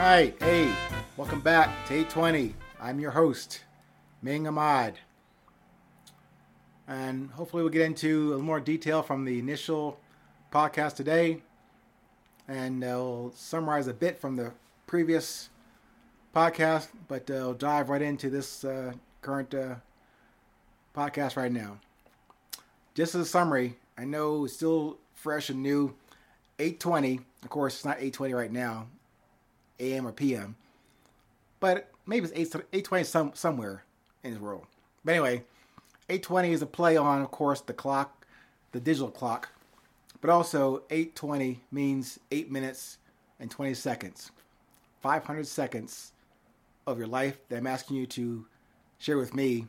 right, hey, welcome back to 820. I'm your host, Ming Ahmad. And hopefully, we'll get into a little more detail from the initial podcast today. And I'll summarize a bit from the previous podcast, but uh, I'll dive right into this uh, current uh, podcast right now. Just as a summary, I know it's still fresh and new. 820, of course, it's not 820 right now, AM or PM, but maybe it's 8, 820 some, somewhere in this world. But anyway, 820 is a play on, of course, the clock, the digital clock, but also 820 means 8 minutes and 20 seconds. 500 seconds of your life that I'm asking you to share with me,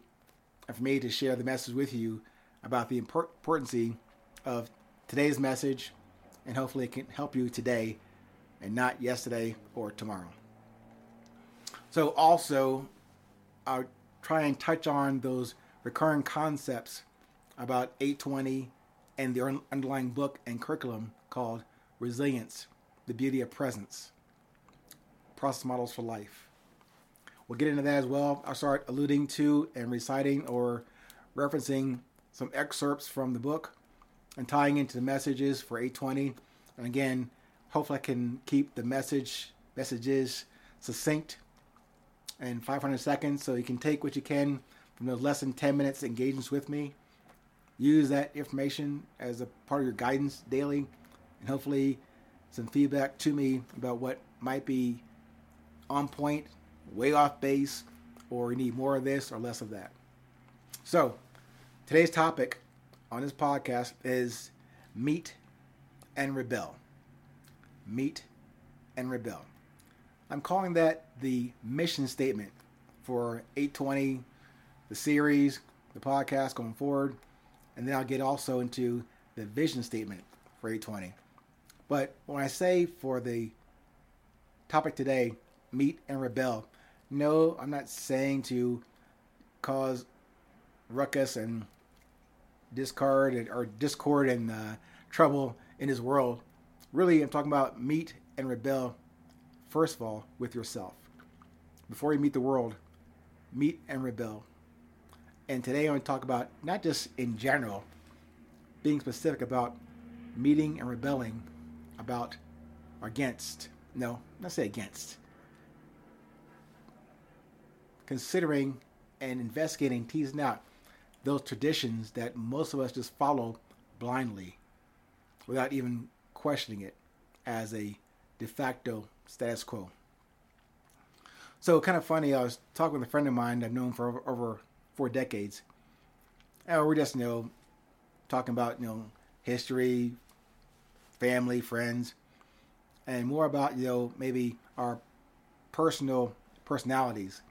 and for me to share the message with you about the importance of today's message, and hopefully it can help you today and not yesterday or tomorrow. So, also, I'll try and touch on those recurring concepts about 820 and the underlying book and curriculum called Resilience The Beauty of Presence Process Models for Life. We'll get into that as well. I'll start alluding to and reciting or referencing some excerpts from the book and tying into the messages for 820. And again, hopefully I can keep the message messages succinct and 500 seconds so you can take what you can from those less than 10 minutes engagements with me. Use that information as a part of your guidance daily and hopefully some feedback to me about what might be on point, way off base, or you need more of this or less of that. So, today's topic on this podcast is meet and rebel. Meet and rebel. I'm calling that the mission statement for 820, the series, the podcast going forward, and then I'll get also into the vision statement for 820. But when I say for the topic today, meet and rebel, no, I'm not saying to cause ruckus and discard or discord and uh, trouble in his world. Really, I'm talking about meet and rebel, first of all, with yourself. Before you meet the world, meet and rebel. And today I want to talk about not just in general, being specific about meeting and rebelling about against. No, not say against. Considering and investigating, teasing out those traditions that most of us just follow blindly without even questioning it as a de facto status quo. So, kind of funny, I was talking with a friend of mine I've known for over, over four decades. And we're just, you know, talking about, you know, history, family, friends, and more about, you know, maybe our personal personalities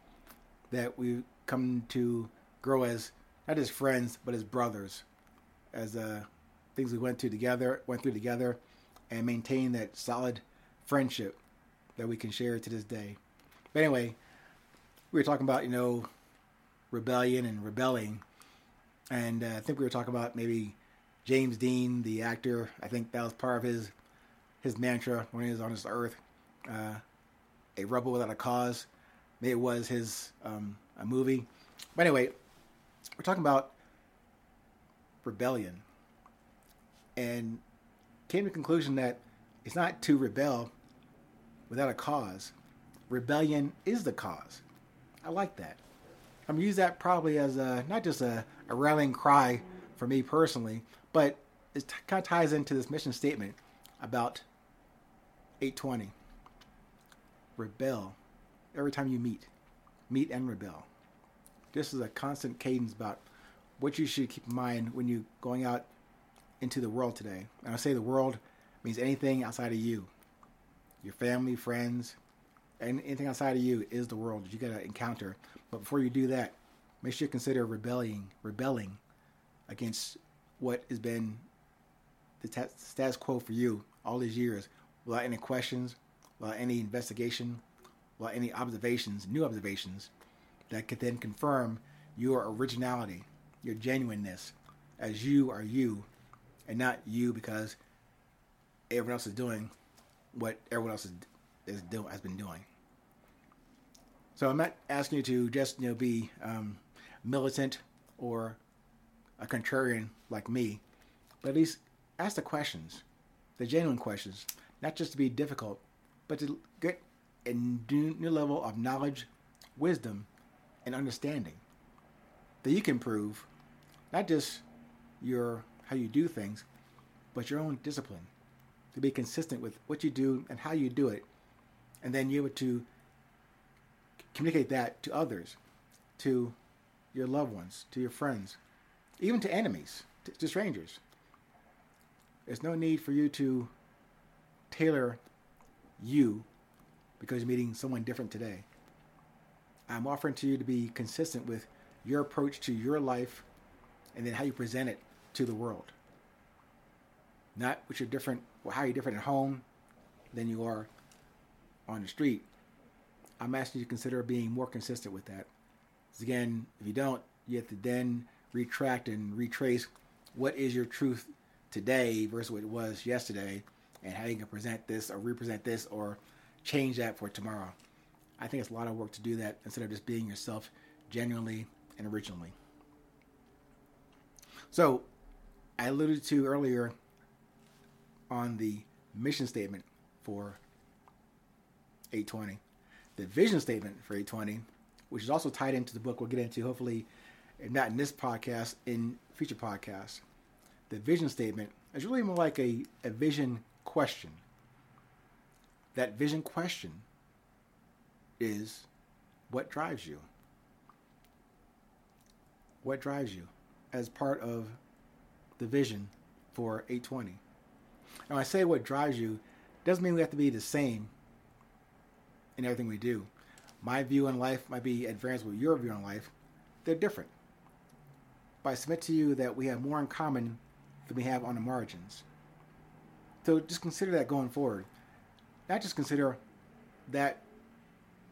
that we come to grow as not as friends, but as brothers, as uh, things we went to together, went through together, and maintain that solid friendship that we can share to this day. But anyway, we were talking about you know rebellion and rebelling, and uh, I think we were talking about maybe James Dean, the actor. I think that was part of his his mantra when he was on this earth. Uh, a rebel without a cause. Maybe it was his um, a movie. But anyway, we're talking about rebellion and came to the conclusion that it's not to rebel without a cause. Rebellion is the cause. I like that. I'm gonna use that probably as a not just a, a rallying cry for me personally, but it t- kind of ties into this mission statement about 820. Rebel every time you meet. Meet and rebel. This is a constant cadence about what you should keep in mind when you're going out into the world today. And I say the world means anything outside of you. Your family, friends, and anything outside of you is the world that you got to encounter. But before you do that, make sure you consider rebelling, rebelling against what has been the status quo for you all these years without any questions, without any investigation, without any observations, new observations that could then confirm your originality, your genuineness, as you are you, and not you because everyone else is doing what everyone else is, is doing has been doing. So I'm not asking you to just you know be um, militant or a contrarian like me, but at least ask the questions, the genuine questions, not just to be difficult, but to get a new, new level of knowledge, wisdom, and understanding that you can prove not just your how you do things, but your own discipline to be consistent with what you do and how you do it, and then you're able to communicate that to others, to your loved ones, to your friends, even to enemies, to, to strangers. There's no need for you to tailor you because you're meeting someone different today. I'm offering to you to be consistent with your approach to your life and then how you present it to the world. Not what you're different, how you're different at home than you are on the street. I'm asking you to consider being more consistent with that. Because again, if you don't, you have to then retract and retrace what is your truth today versus what it was yesterday and how you can present this or represent this or change that for tomorrow. I think it's a lot of work to do that instead of just being yourself genuinely and originally. So, I alluded to earlier on the mission statement for 820. The vision statement for 820, which is also tied into the book we'll get into hopefully, if not in this podcast, in future podcasts. The vision statement is really more like a, a vision question. That vision question is what drives you? What drives you as part of the vision for 820? Now, I say what drives you doesn't mean we have to be the same in everything we do. My view on life might be at variance with your view on life. They're different. But I submit to you that we have more in common than we have on the margins. So just consider that going forward. Not just consider that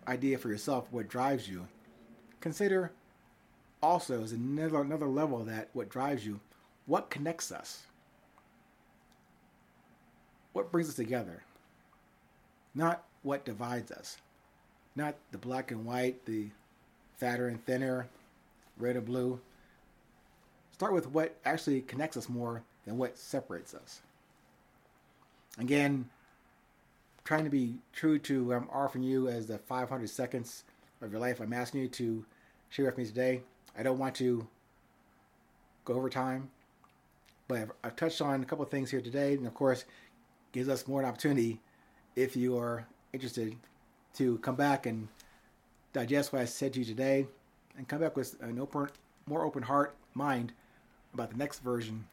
idea for yourself, what drives you. Consider also as another another level that what drives you, what connects us. What brings us together? Not what divides us. Not the black and white, the fatter and thinner, red and blue. Start with what actually connects us more than what separates us. Again, trying to be true to what I'm offering you as the 500 seconds of your life. I'm asking you to share with me today. I don't want to go over time, but I've, I've touched on a couple of things here today, and of course, gives us more an opportunity if you are interested to come back and digest what I said to you today, and come back with an open, more open heart, mind about the next version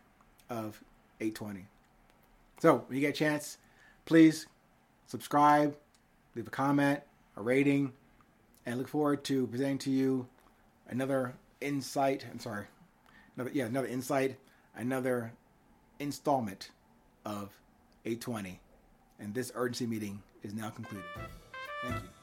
of 820. So, when you get a chance, please subscribe, leave a comment, a rating, and look forward to presenting to you another insight. I'm sorry, another yeah, another insight, another installment of 820. And this urgency meeting is now concluded. Thank you.